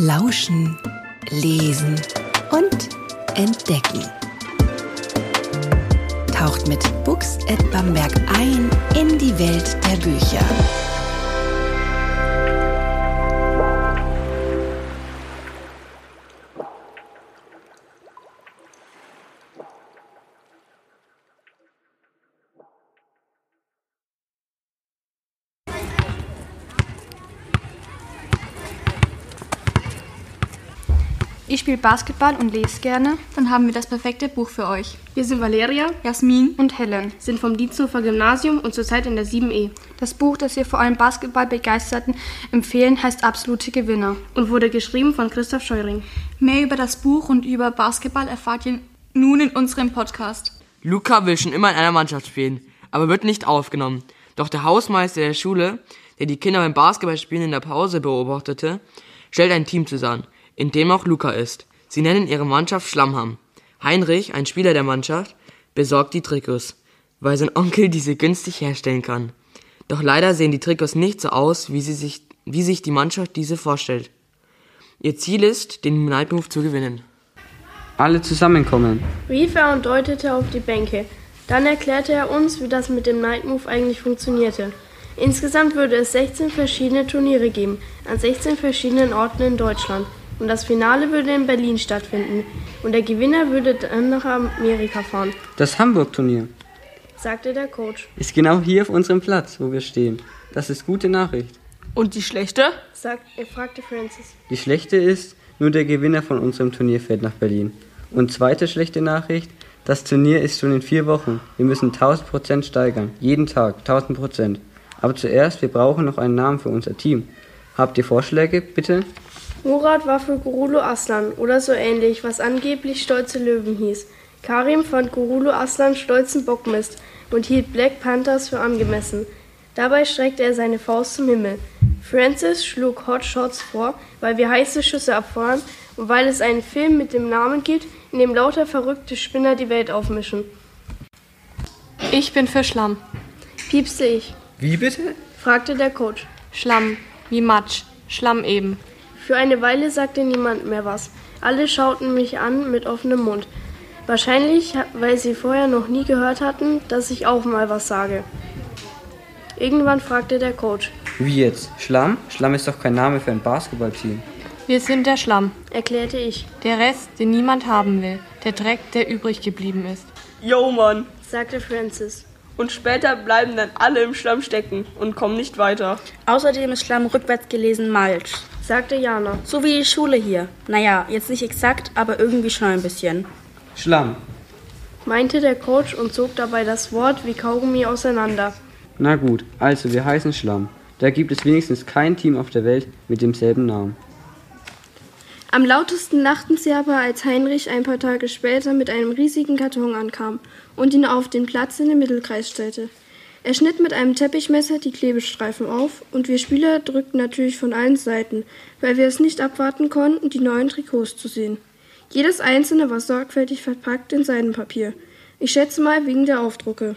Lauschen, Lesen und Entdecken. Taucht mit Books at Bamberg ein in die Welt der Bücher. Spiele Basketball und lese gerne. Dann haben wir das perfekte Buch für euch. Wir sind Valeria, Jasmin Und Helen. sind vom Diensthofer Gymnasium und zurzeit in der 7e Das Buch, das wir vor allem Basketballbegeisterten empfehlen, heißt Absolute Gewinner. und wurde geschrieben von Christoph Scheuring. Mehr über das Buch und über Basketball erfahrt ihr nun in unserem Podcast. Luca will schon immer in einer Mannschaft spielen, aber wird nicht aufgenommen. Doch der Hausmeister der Schule, der die Kinder beim Basketballspielen in der Pause beobachtete, stellt ein Team zusammen, in dem auch Luca ist. Sie nennen ihre Mannschaft Schlammham. Heinrich, ein Spieler der Mannschaft, besorgt die Trikots, weil sein Onkel diese günstig herstellen kann. Doch leider sehen die Trikots nicht so aus, wie, sie sich, wie sich die Mannschaft diese vorstellt. Ihr Ziel ist, den Night Move zu gewinnen. Alle zusammenkommen. rief er und deutete auf die Bänke. Dann erklärte er uns, wie das mit dem Night Move eigentlich funktionierte. Insgesamt würde es 16 verschiedene Turniere geben, an 16 verschiedenen Orten in Deutschland. Und das Finale würde in Berlin stattfinden. Und der Gewinner würde dann nach Amerika fahren, Das Hamburg-Turnier sagte der Coach. ist genau hier auf unserem Platz, wo wir stehen. Das ist gute Nachricht. Und die schlechte? Sagt, er fragte Francis. Die schlechte ist, nur der Gewinner von unserem Turnier fährt nach Berlin. Und zweite schlechte Nachricht, das Turnier ist schon in vier Wochen. Wir müssen 1000 Prozent steigern. Jeden Tag 1000 Prozent. Aber zuerst, wir brauchen noch einen Namen für unser Team. Habt ihr Vorschläge, bitte? Murat war für Gurulu Aslan oder so ähnlich, was angeblich stolze Löwen hieß. Karim fand Gurulu Aslan stolzen Bockmist und hielt Black Panthers für angemessen. Dabei streckte er seine Faust zum Himmel. Francis schlug Hot Shots vor, weil wir heiße Schüsse abfeuern und weil es einen Film mit dem Namen gibt, in dem lauter verrückte Spinner die Welt aufmischen. Ich bin für Schlamm. Piepste ich, Wie bitte? fragte der Coach. Schlamm, wie Matsch. Schlamm eben. Für eine Weile sagte niemand mehr was. Alle schauten mich an mit offenem Mund. Wahrscheinlich, weil sie vorher noch nie gehört hatten, dass ich auch mal was sage. Irgendwann fragte der Coach, Wie jetzt? Schlamm? Schlamm ist doch kein Name für ein Basketballteam. Wir sind der Schlamm. erklärte ich, Der Rest, den niemand haben will. Der Dreck, der übrig geblieben ist. Yo, Mann. sagte Francis. Und später bleiben dann alle im Schlamm stecken und kommen nicht weiter. Außerdem ist Schlamm rückwärts gelesen Malch. Sagte Jana. So wie die Schule hier. Naja, jetzt nicht exakt, aber irgendwie schon ein bisschen. Schlamm. meinte der Coach und zog dabei das Wort wie Kaugummi auseinander. Na gut, also wir heißen Schlamm. Da gibt es wenigstens kein Team auf der Welt mit demselben Namen. Am lautesten lachten sie aber, als Heinrich ein paar Tage später mit einem riesigen Karton ankam und ihn auf den Platz in den Mittelkreis stellte. Er schnitt mit einem Teppichmesser die Klebestreifen auf und wir Spieler drückten natürlich von allen Seiten, weil wir es nicht abwarten konnten, die neuen Trikots zu sehen. Jedes einzelne war sorgfältig verpackt in Seidenpapier. Ich schätze mal wegen der Aufdrucke.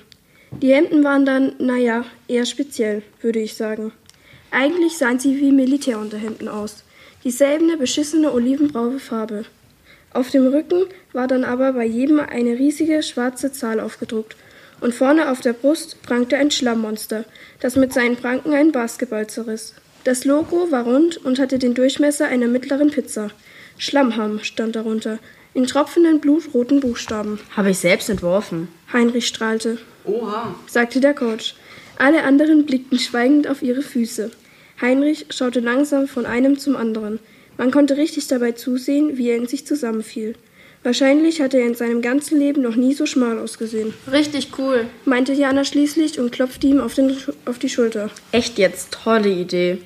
Die Hemden waren dann, naja, eher speziell, würde ich sagen. Eigentlich sahen sie wie Militärunterhemden aus. Dieselbe beschissene olivenbraune Farbe. Auf dem Rücken war dann aber bei jedem eine riesige schwarze Zahl aufgedruckt. Und vorne auf der Brust prangte ein Schlammmonster, das mit seinen Pranken einen Basketball zerriss. Das Logo war rund und hatte den Durchmesser einer mittleren Pizza. Schlammham stand darunter, in tropfenden blutroten Buchstaben. Habe ich selbst entworfen. Heinrich strahlte. Oha, sagte der Coach. Alle anderen blickten schweigend auf ihre Füße. Heinrich schaute langsam von einem zum anderen. Man konnte richtig dabei zusehen, wie er in sich zusammenfiel. Wahrscheinlich hatte er in seinem ganzen Leben noch nie so schmal ausgesehen, Richtig cool. meinte Jana schließlich und klopfte ihm auf, den, auf die Schulter. Echt jetzt, tolle Idee.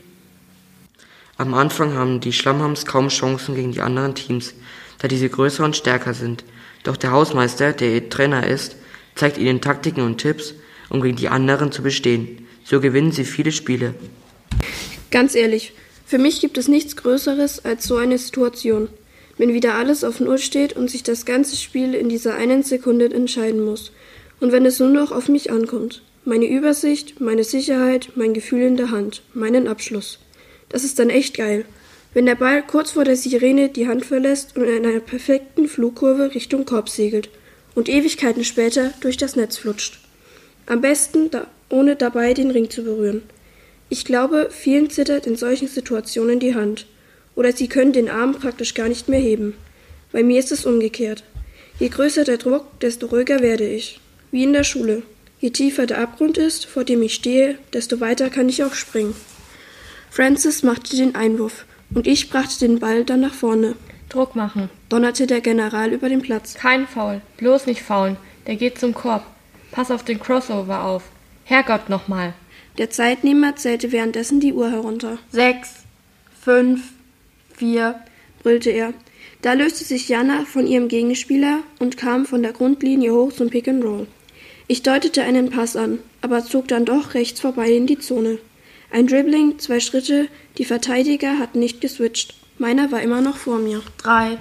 Am Anfang haben die Schlammhams kaum Chancen gegen die anderen Teams, da diese größer und stärker sind. Doch der Hausmeister, der ihr Trainer ist, zeigt ihnen Taktiken und Tipps, um gegen die anderen zu bestehen. So gewinnen sie viele Spiele. Ganz ehrlich, für mich gibt es nichts Größeres als so eine Situation. Wenn wieder alles auf Null steht und sich das ganze Spiel in dieser einen Sekunde entscheiden muss. Und wenn es nur noch auf mich ankommt. Meine Übersicht, meine Sicherheit, mein Gefühl in der Hand, meinen Abschluss. Das ist dann echt geil. wenn der Ball kurz vor der Sirene die Hand verlässt und in einer perfekten Flugkurve Richtung Korb segelt und Ewigkeiten später durch das Netz flutscht. Am besten, da, ohne dabei den Ring zu berühren. Ich glaube, vielen zittert in solchen Situationen die Hand. Oder sie können den Arm praktisch gar nicht mehr heben. Bei mir ist es umgekehrt. Je größer der Druck, desto ruhiger werde ich. Wie in der Schule. Je tiefer der Abgrund ist, vor dem ich stehe, desto weiter kann ich auch springen. Francis machte den Einwurf und ich brachte den Ball dann nach vorne. Druck machen. Donnerte der General über den Platz. Kein Foul. Bloß nicht faulen. Der geht zum Korb. Pass auf den Crossover auf. Herrgott nochmal. Der Zeitnehmer zählte währenddessen die Uhr herunter. Sechs, fünf, vier, brüllte er. Da löste sich Jana von ihrem Gegenspieler und kam von der Grundlinie hoch zum Pick and Roll. Ich deutete einen Pass an, aber zog dann doch rechts vorbei in die Zone. Ein Dribbling, zwei Schritte, die Verteidiger hatten nicht geswitcht. Meiner war immer noch vor mir. drei,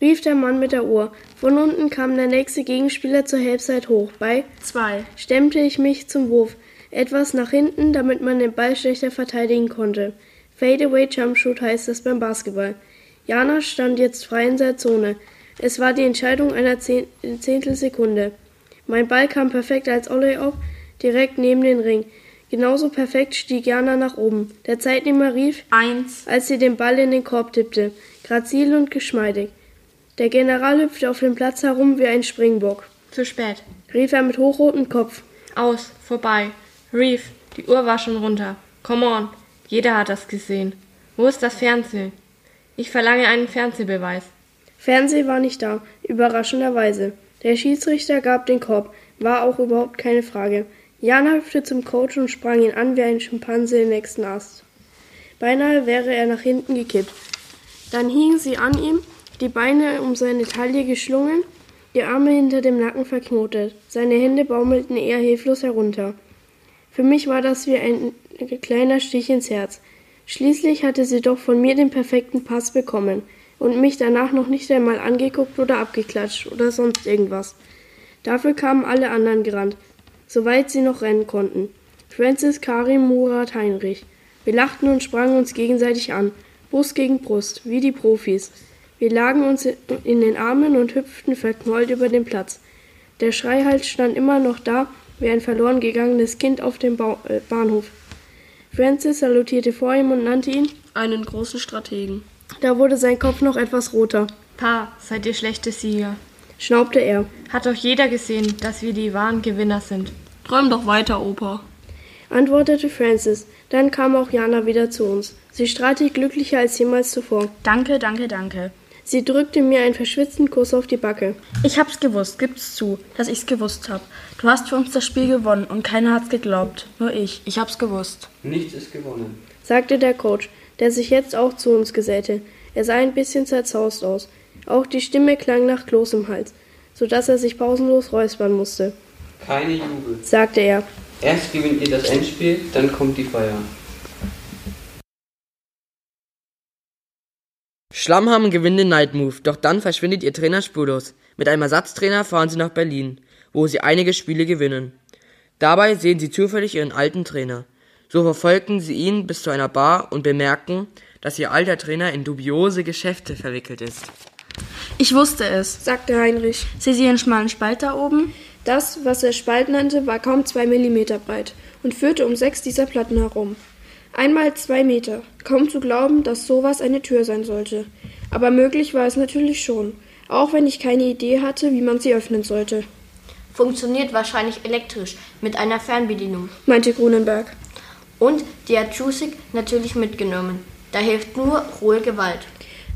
Rief der Mann mit der Uhr. Von unten kam der nächste Gegenspieler zur Halbzeit hoch. Bei zwei, stemmte ich mich zum Wurf, etwas nach hinten, damit man den Ball schlechter verteidigen konnte. Fadeaway Jumpshoot heißt es beim Basketball. Jana stand jetzt frei in der Zone. Es war die Entscheidung einer Zehn Zehntelsekunde. Mein Ball kam perfekt als Ollie-Up direkt neben den Ring. Genauso perfekt stieg Jana nach oben. Der Zeitnehmer rief, eins, als sie den Ball in den Korb tippte. Grazil und geschmeidig. Der General hüpfte auf dem Platz herum wie ein Springbock. Zu spät. Rief er mit hochrotem Kopf. Aus. Vorbei. Reef. Die Uhr war schon runter. Come on. Jeder hat das gesehen. Wo ist das Fernsehen? Ich verlange einen Fernsehbeweis. Fernseh war nicht da, überraschenderweise. Der Schiedsrichter gab den Korb, war auch überhaupt keine Frage. Jana hüpfte zum Coach und sprang ihn an wie ein Schimpanse im nächsten Ast. Beinahe wäre er nach hinten gekippt. Dann hingen sie an ihm, die Beine um seine Taille geschlungen, die Arme hinter dem Nacken verknotet. Seine Hände baumelten eher hilflos herunter. Für mich war das wie ein kleiner Stich ins Herz. Schließlich hatte sie doch von mir den perfekten Pass bekommen und mich danach noch nicht einmal angeguckt oder abgeklatscht oder sonst irgendwas. Dafür kamen alle anderen gerannt, soweit sie noch rennen konnten. Francis, Karim, Murat, Heinrich. Wir lachten und sprangen uns gegenseitig an, Brust gegen Brust, wie die Profis. Wir lagen uns in den Armen und hüpften verknollt über den Platz. Der Schreihals stand immer noch da, wie ein verloren gegangenes Kind auf dem ba äh, Bahnhof. Francis salutierte vor ihm und nannte ihn Einen großen Strategen. Da wurde sein Kopf noch etwas roter. Pa, seid ihr schlechte Sieger. Schnaubte er. Hat doch jeder gesehen, dass wir die wahren Gewinner sind. Träum doch weiter, Opa. Antwortete Francis. Dann kam auch Jana wieder zu uns. Sie strahlte glücklicher als jemals zuvor. Danke, danke, danke. Sie drückte mir einen verschwitzten Kuss auf die Backe. Ich hab's gewusst, gib's zu, dass ich's gewusst hab. Du hast für uns das Spiel gewonnen und keiner hat's geglaubt. Nur ich. Ich hab's gewusst. Nichts ist gewonnen. sagte der Coach, der sich jetzt auch zu uns gesellte. Er sah ein bisschen zerzaust aus. Auch die Stimme klang nach Kloß im Hals, so dass er sich pausenlos räuspern musste. Keine Jubel. Sagte er. Erst gewinnt ihr das Endspiel, dann kommt die Feier. Schlammhamm gewinnt den Night Move, doch dann verschwindet ihr Trainer spurlos. Mit einem Ersatztrainer fahren sie nach Berlin, wo sie einige Spiele gewinnen. Dabei sehen sie zufällig ihren alten Trainer. So verfolgen sie ihn bis zu einer Bar und bemerken, dass ihr alter Trainer in dubiose Geschäfte verwickelt ist. Ich wusste es. sagte Heinrich. Sie einen schmalen Spalt da oben? Das, was er Spalt nannte, war kaum zwei Millimeter breit und führte um sechs dieser Platten herum. Einmal zwei Meter. Kaum zu glauben, dass sowas eine Tür sein sollte. Aber möglich war es natürlich schon, auch wenn ich keine Idee hatte, wie man sie öffnen sollte, Funktioniert wahrscheinlich elektrisch mit einer Fernbedienung. meinte Grunenberg. Und die hat Jusik natürlich mitgenommen. Da hilft nur rohe Gewalt.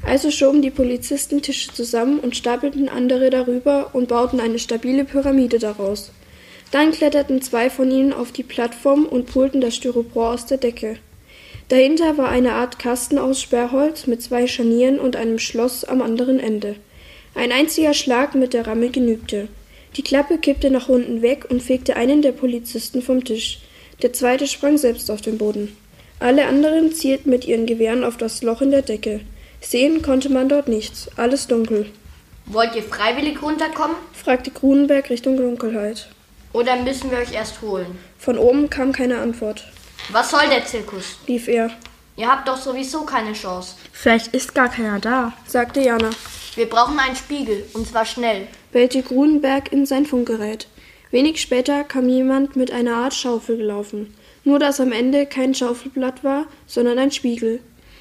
Also schoben die Polizisten Tische zusammen und stapelten andere darüber und bauten eine stabile Pyramide daraus. Dann kletterten zwei von ihnen auf die Plattform und pulten das Styropor aus der Decke. Dahinter war eine Art Kasten aus Sperrholz mit zwei Scharnieren und einem Schloss am anderen Ende. Ein einziger Schlag mit der Ramme genügte. Die Klappe kippte nach unten weg und fegte einen der Polizisten vom Tisch. Der zweite sprang selbst auf den Boden. Alle anderen zielten mit ihren Gewehren auf das Loch in der Decke. Sehen konnte man dort nichts, alles dunkel, Wollt ihr freiwillig runterkommen fragte Grunenberg Richtung Dunkelheit. oder müssen wir euch erst holen? Von oben kam keine Antwort. Was soll der Zirkus? rief er. Ihr habt doch sowieso keine Chance. Vielleicht ist gar keiner da, sagte Jana. Wir brauchen einen Spiegel, und zwar schnell, bellte Grunenberg in sein Funkgerät. Wenig später kam jemand mit einer Art Schaufel gelaufen. Nur dass am Ende kein Schaufelblatt war, sondern ein Spiegel.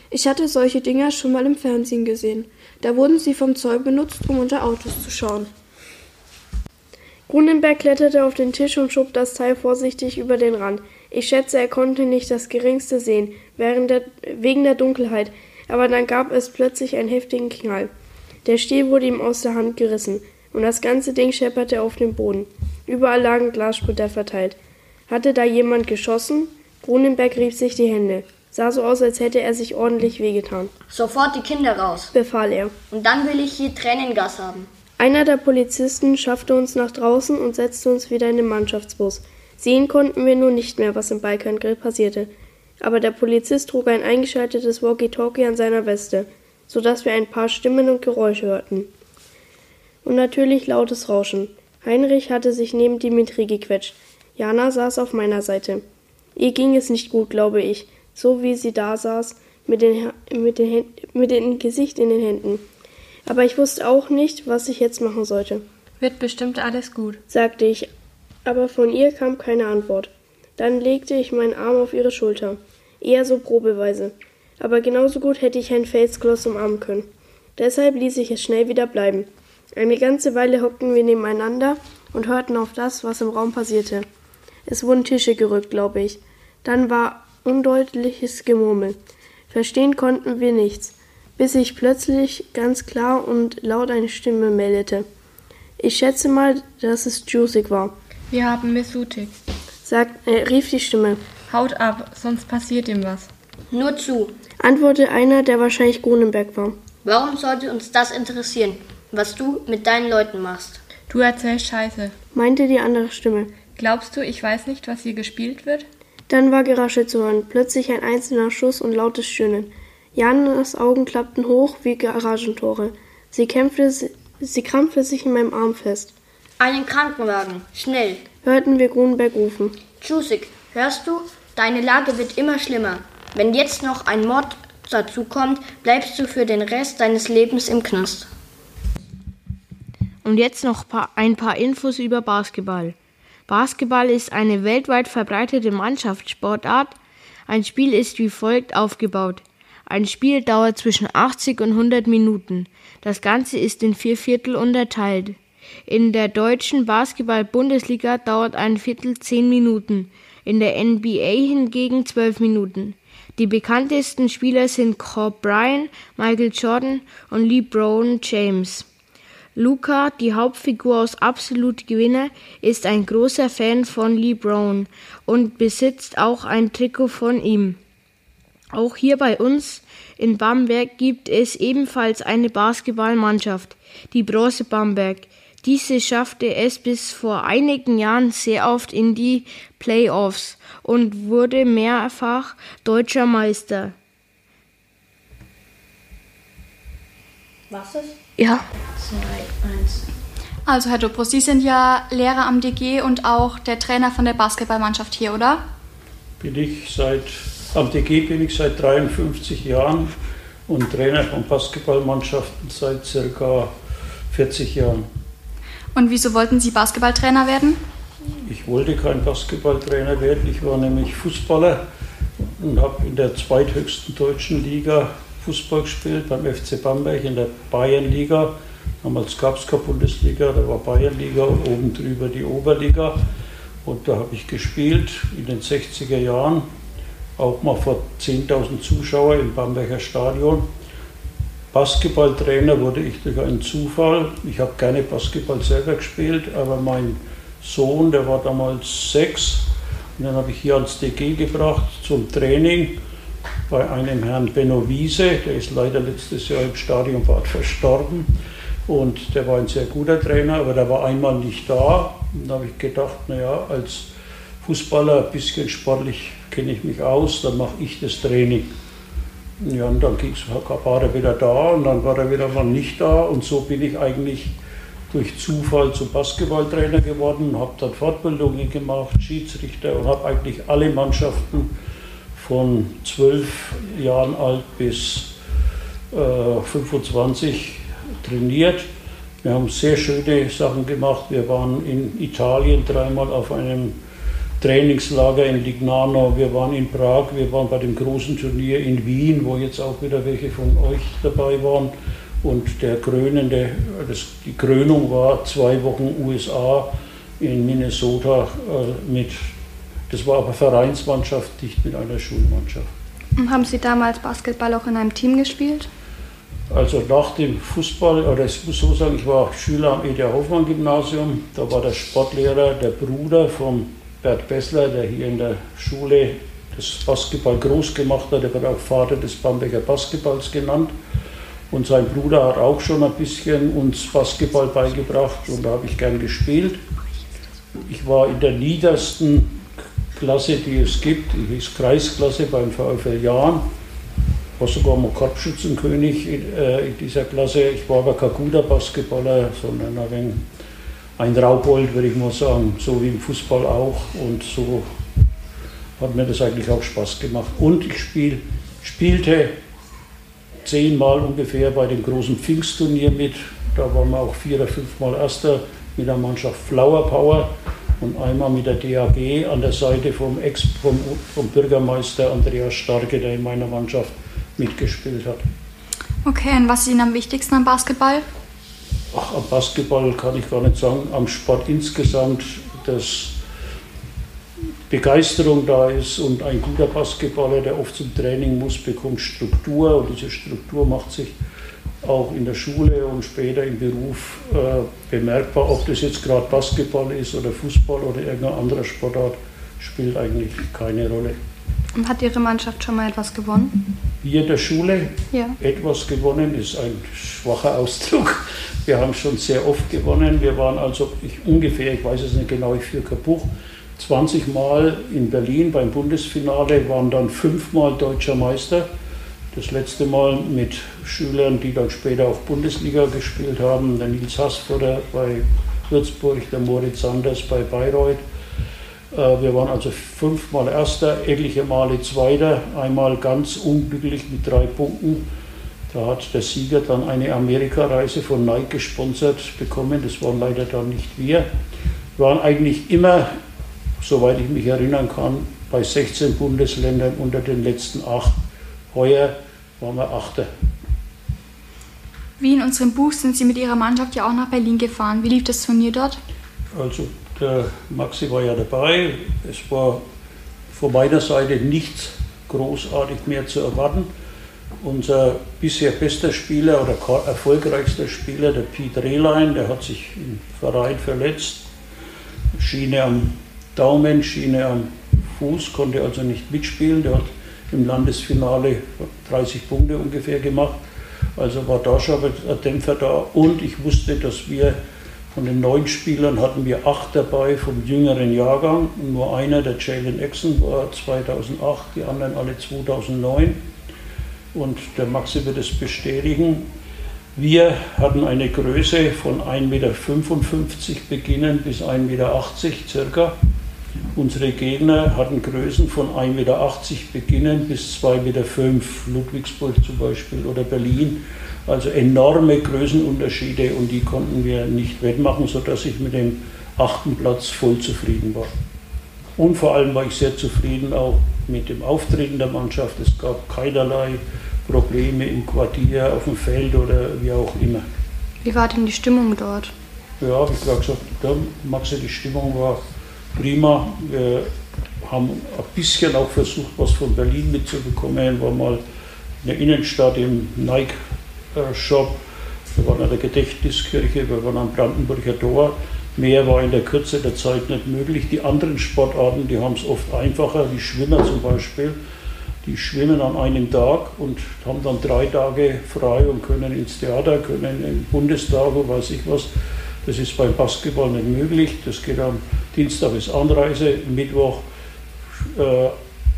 Ich hatte solche Dinger schon mal im Fernsehen gesehen. Da wurden sie vom Zoll benutzt, um unter Autos zu schauen. Grunenberg kletterte auf den Tisch und schob das Teil vorsichtig über den Rand. Ich schätze, er konnte nicht das geringste sehen, der, wegen der Dunkelheit, aber dann gab es plötzlich einen heftigen Knall. Der Stiel wurde ihm aus der Hand gerissen, und das ganze Ding schepperte auf dem Boden. Überall lagen Glassplitter verteilt. Hatte da jemand geschossen? Grunenberg rieb sich die Hände. Sah so aus, als hätte er sich ordentlich wehgetan. Sofort die Kinder raus, befahl er. Und dann will ich hier Tränengas haben. Einer der Polizisten schaffte uns nach draußen und setzte uns wieder in den Mannschaftsbus. Sehen konnten wir nun nicht mehr, was im Balkangrill passierte. Aber der Polizist trug ein eingeschaltetes Walkie-Talkie an seiner Weste, so dass wir ein paar Stimmen und Geräusche hörten. Und natürlich lautes Rauschen. Heinrich hatte sich neben Dimitri gequetscht. Jana saß auf meiner Seite. Ihr ging es nicht gut, glaube ich, so wie sie da saß, mit, den, mit, den, mit dem Gesicht in den Händen. Aber ich wusste auch nicht, was ich jetzt machen sollte. Wird bestimmt alles gut, sagte ich, aber von ihr kam keine Antwort. Dann legte ich meinen Arm auf ihre Schulter, eher so probeweise. Aber genauso gut hätte ich ein Felskloss umarmen können. Deshalb ließ ich es schnell wieder bleiben. Eine ganze Weile hockten wir nebeneinander und hörten auf das, was im Raum passierte. Es wurden Tische gerückt, glaube ich. Dann war undeutliches Gemurmel. Verstehen konnten wir nichts, bis sich plötzlich ganz klar und laut eine Stimme meldete. Ich schätze mal, dass es Jusik war. Wir haben Mesutik, sagt, äh, rief die Stimme. Haut ab, sonst passiert ihm was. Nur zu, antwortete einer, der wahrscheinlich Grunenberg war. Warum sollte uns das interessieren, was du mit deinen Leuten machst? Du erzählst Scheiße, meinte die andere Stimme. Glaubst du, ich weiß nicht, was hier gespielt wird? Dann war Gerasche zu hören, plötzlich ein einzelner Schuss und lautes Stöhnen. Janas Augen klappten hoch wie Garagentore. Sie kämpfte, sie krampfte sich in meinem Arm fest. Einen Krankenwagen, schnell! hörten wir Grunberg rufen. Jusik, hörst du? Deine Lage wird immer schlimmer. Wenn jetzt noch ein Mord dazu kommt, bleibst du für den Rest deines Lebens im Knast. Und jetzt noch ein paar Infos über Basketball. Basketball ist eine weltweit verbreitete Mannschaftssportart. Ein Spiel ist wie folgt aufgebaut. Ein Spiel dauert zwischen 80 und 100 Minuten. Das Ganze ist in vier Viertel unterteilt. In der deutschen Basketball-Bundesliga dauert ein Viertel 10 Minuten, in der NBA hingegen 12 Minuten. Die bekanntesten Spieler sind Kobe Bryant, Michael Jordan und LeBron James. Luca, die Hauptfigur aus Absolut Gewinner, ist ein großer Fan von LeBron und besitzt auch ein Trikot von ihm. Auch hier bei uns in Bamberg gibt es ebenfalls eine Basketballmannschaft, die Bronze Bamberg. Diese schaffte es bis vor einigen Jahren sehr oft in die Playoffs und wurde mehrfach deutscher Meister. Was ist? Ja. Zwei, eins. Also, Herr Dobro, Sie sind ja Lehrer am DG und auch der Trainer von der Basketballmannschaft hier, oder? Bin ich seit, am DG bin ich seit 53 Jahren und Trainer von Basketballmannschaften seit circa 40 Jahren. Und wieso wollten Sie Basketballtrainer werden? Ich wollte kein Basketballtrainer werden, ich war nämlich Fußballer und habe in der zweithöchsten deutschen Liga Fußball gespielt, beim FC Bamberg in der Bayernliga. Damals gab es keine Bundesliga, da war Bayernliga und oben drüber die Oberliga. Und da habe ich gespielt in den 60er Jahren, auch mal vor 10.000 Zuschauern im Bamberger Stadion. Basketballtrainer wurde ich durch einen Zufall. Ich habe gerne Basketball selber gespielt, aber mein Sohn, der war damals sechs, und dann habe ich hier ans DG gebracht zum Training bei einem Herrn Benno Wiese, der ist leider letztes Jahr im Stadionbad verstorben. Und der war ein sehr guter Trainer, aber der war einmal nicht da. Und da habe ich gedacht, naja, als Fußballer ein bisschen sportlich kenne ich mich aus, dann mache ich das Training. Ja, und dann war er wieder da und dann war er wieder mal nicht da. Und so bin ich eigentlich durch Zufall zum Basketballtrainer geworden, habe dann Fortbildungen gemacht, Schiedsrichter und habe eigentlich alle Mannschaften von zwölf Jahren alt bis äh, 25 trainiert. Wir haben sehr schöne Sachen gemacht. Wir waren in Italien dreimal auf einem Trainingslager in Lignano, wir waren in Prag, wir waren bei dem großen Turnier in Wien, wo jetzt auch wieder welche von euch dabei waren. Und der krönende, das, die Krönung war zwei Wochen USA in Minnesota äh, mit, das war aber Vereinsmannschaft, nicht mit einer Schulmannschaft. Und haben Sie damals Basketball auch in einem Team gespielt? Also nach dem Fußball, oder ich muss so sagen, ich war Schüler am Edja Hoffmann Gymnasium, da war der Sportlehrer der Bruder von Bert Bessler, der hier in der Schule das Basketball groß gemacht hat, der wird auch Vater des Bamberger Basketballs genannt. Und sein Bruder hat auch schon ein bisschen uns Basketball beigebracht und da habe ich gern gespielt. Ich war in der niedersten Klasse, die es gibt, die hieß Kreisklasse beim VfL Jahn. War sogar mal Korbschützenkönig in, äh, in dieser Klasse. Ich war aber kein guter Basketballer, sondern ein ein Raubbold, würde ich mal sagen, so wie im Fußball auch. Und so hat mir das eigentlich auch Spaß gemacht. Und ich spiel, spielte zehnmal ungefähr bei dem großen Pfingstturnier mit. Da waren wir auch vier oder fünfmal Erster mit der Mannschaft Flower Power und einmal mit der DAG an der Seite vom, Ex vom, vom Bürgermeister Andreas Starke, der in meiner Mannschaft mitgespielt hat. Okay, und was ist Ihnen am wichtigsten am Basketball? Ach, am Basketball kann ich gar nicht sagen, am Sport insgesamt, dass Begeisterung da ist und ein guter Basketballer, der oft zum Training muss, bekommt Struktur und diese Struktur macht sich auch in der Schule und später im Beruf äh, bemerkbar. Ob das jetzt gerade Basketball ist oder Fußball oder irgendeine andere Sportart, spielt eigentlich keine Rolle. Und hat Ihre Mannschaft schon mal etwas gewonnen? Wir in der Schule Ja. etwas gewonnen, ist ein schwacher Ausdruck. Wir haben schon sehr oft gewonnen. Wir waren also ich, ungefähr, ich weiß es nicht genau, ich führe kein Buch, 20 Mal in Berlin beim Bundesfinale, waren dann fünfmal deutscher Meister. Das letzte Mal mit Schülern, die dann später auch Bundesliga gespielt haben. Der Nils Hassfurter bei Würzburg, der Moritz Sanders bei Bayreuth. Äh, Wir waren also fünfmal Erster, etliche Male Zweiter, einmal ganz unglücklich mit drei Punkten. Da hat der Sieger dann eine Amerikareise von Nike gesponsert bekommen. Das waren leider dann nicht wir. Wir waren eigentlich immer, soweit ich mich erinnern kann, bei 16 Bundesländern unter den letzten acht. Heuer waren wir Achter. Wie in unserem Buch sind Sie mit Ihrer Mannschaft ja auch nach Berlin gefahren. Wie lief das Turnier dort? Also der Maxi war ja dabei. Es war von meiner Seite nichts großartig mehr zu erwarten. Unser bisher bester Spieler oder erfolgreichster Spieler, der Piet Rehlein, der hat sich im Verein verletzt. Schiene am Daumen, Schiene am Fuß, konnte also nicht mitspielen. Der hat im Landesfinale 30 Punkte ungefähr gemacht. Also war da schon ein Dämpfer da. Und ich wusste, dass wir von den neun Spielern hatten wir acht dabei vom jüngeren Jahrgang. Nur einer, der Jalen Exon, war 2008, die anderen alle 2009. Und der Maxi wird es bestätigen. Wir hatten eine Größe von 1,55 Meter beginnend bis 1,80 Meter circa. Unsere Gegner hatten Größen von 1,80 Meter beginnend bis 2,5 Meter, Ludwigsburg zum Beispiel oder Berlin. Also enorme Größenunterschiede und die konnten wir nicht wettmachen, sodass ich mit dem achten Platz voll zufrieden war. Und vor allem war ich sehr zufrieden auch mit dem Auftreten der Mannschaft. Es gab keinerlei Probleme im Quartier, auf dem Feld oder wie auch immer. Wie war denn die Stimmung dort? Ja, wie gerade gesagt, da, Maxi, die Stimmung war prima. Wir haben ein bisschen auch versucht, was von Berlin mitzubekommen. War mal in der Innenstadt im Nike-Shop. Wir waren an der Gedächtniskirche, wir waren am Brandenburger Tor. Mehr war in der Kürze der Zeit nicht möglich. Die anderen Sportarten, die haben es oft einfacher, wie Schwimmer zum Beispiel. Die schwimmen an einem Tag und haben dann drei Tage frei und können ins Theater, können im Bundestag und weiß ich was. Das ist beim Basketball nicht möglich. Das geht am Dienstag ist Anreise, Mittwoch äh,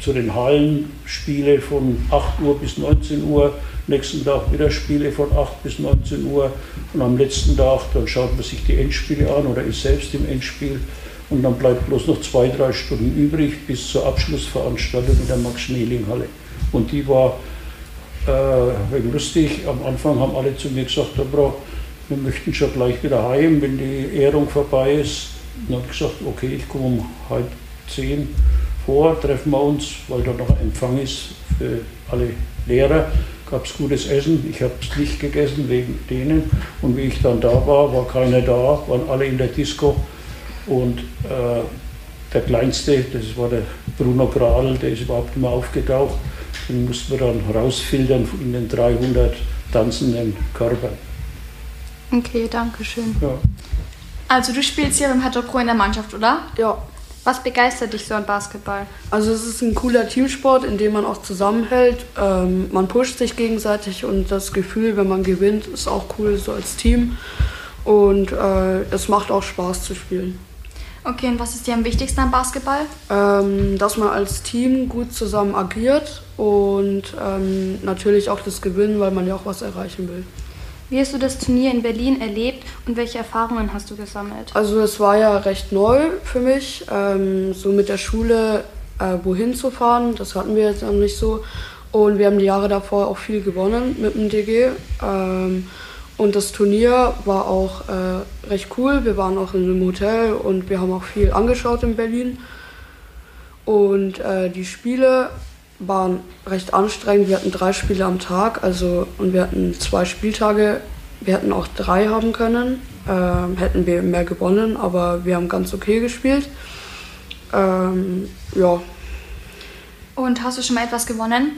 zu den Hallen Spiele von 8 Uhr bis 19 Uhr, nächsten Tag wieder Spiele von 8 bis 19 Uhr und am letzten Tag dann schaut man sich die Endspiele an oder ist selbst im Endspiel und dann bleibt bloß noch zwei, drei Stunden übrig bis zur Abschlussveranstaltung in der Max-Schmeling-Halle. Und die war äh, lustig. Am Anfang haben alle zu mir gesagt, wir möchten schon gleich wieder heim, wenn die Ehrung vorbei ist. Dann habe gesagt, okay, ich komme um halb zehn vor, treffen wir uns, weil da noch ein Empfang ist für alle Lehrer. Gab es gutes Essen, ich habe es nicht gegessen wegen denen. Und wie ich dann da war, war keiner da, waren alle in der Disco. Und äh, der Kleinste, das war der Bruno Gradl, der ist überhaupt nicht mehr aufgetaucht. Den mussten wir dann rausfiltern in den 300 tanzenden Körpern. Okay, danke schön. Ja. Also du spielst hier beim Hatter Pro in der Mannschaft, oder? Ja. Was begeistert dich so an Basketball? Also es ist ein cooler Teamsport, in dem man auch zusammenhält. Ähm, man pusht sich gegenseitig und das Gefühl, wenn man gewinnt, ist auch cool so als Team. Und äh, es macht auch Spaß zu spielen. Okay, und was ist dir am wichtigsten am Basketball? Ähm, dass man als Team gut zusammen agiert und ähm, natürlich auch das Gewinnen, weil man ja auch was erreichen will. Wie hast du das Turnier in Berlin erlebt und welche Erfahrungen hast du gesammelt? Also es war ja recht neu für mich, ähm, so mit der Schule äh, wohin zu fahren. Das hatten wir jetzt noch nicht so. Und wir haben die Jahre davor auch viel gewonnen mit dem DG. Ähm, und das Turnier war auch äh, recht cool. Wir waren auch in einem Hotel und wir haben auch viel angeschaut in Berlin. Und äh, die Spiele waren recht anstrengend. Wir hatten drei Spiele am Tag, also und wir hatten zwei Spieltage. Wir hätten auch drei haben können, ähm, hätten wir mehr gewonnen, aber wir haben ganz okay gespielt. Ähm, ja. Und hast du schon mal etwas gewonnen?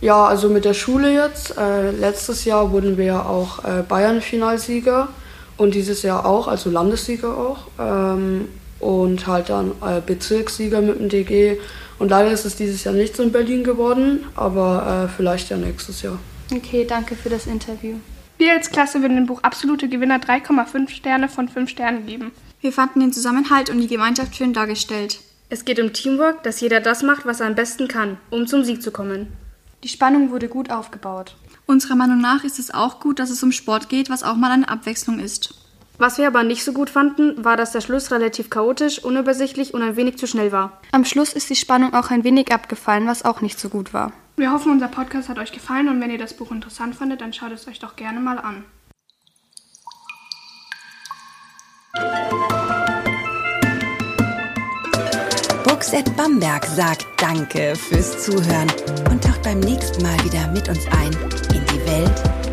Ja, also mit der Schule jetzt. Äh, letztes Jahr wurden wir auch äh, Bayern-Finalsieger und dieses Jahr auch, also Landessieger auch. Ähm, und halt dann äh, Bezirkssieger mit dem DG. Und leider ist es dieses Jahr nicht so in Berlin geworden, aber äh, vielleicht ja nächstes Jahr. Okay, danke für das Interview. Wir als Klasse würden dem Buch Absolute Gewinner 3,5 Sterne von 5 Sternen geben. Wir fanden den Zusammenhalt und die Gemeinschaft schön dargestellt. Es geht um Teamwork, dass jeder das macht, was er am besten kann, um zum Sieg zu kommen. Die Spannung wurde gut aufgebaut. Unserer Meinung nach ist es auch gut, dass es um Sport geht, was auch mal eine Abwechslung ist. Was wir aber nicht so gut fanden, war, dass der Schluss relativ chaotisch, unübersichtlich und ein wenig zu schnell war. Am Schluss ist die Spannung auch ein wenig abgefallen, was auch nicht so gut war. Wir hoffen, unser Podcast hat euch gefallen und wenn ihr das Buch interessant fandet, dann schaut es euch doch gerne mal an. Books at Bamberg sagt Danke fürs Zuhören und taucht beim nächsten Mal wieder mit uns ein in die Welt.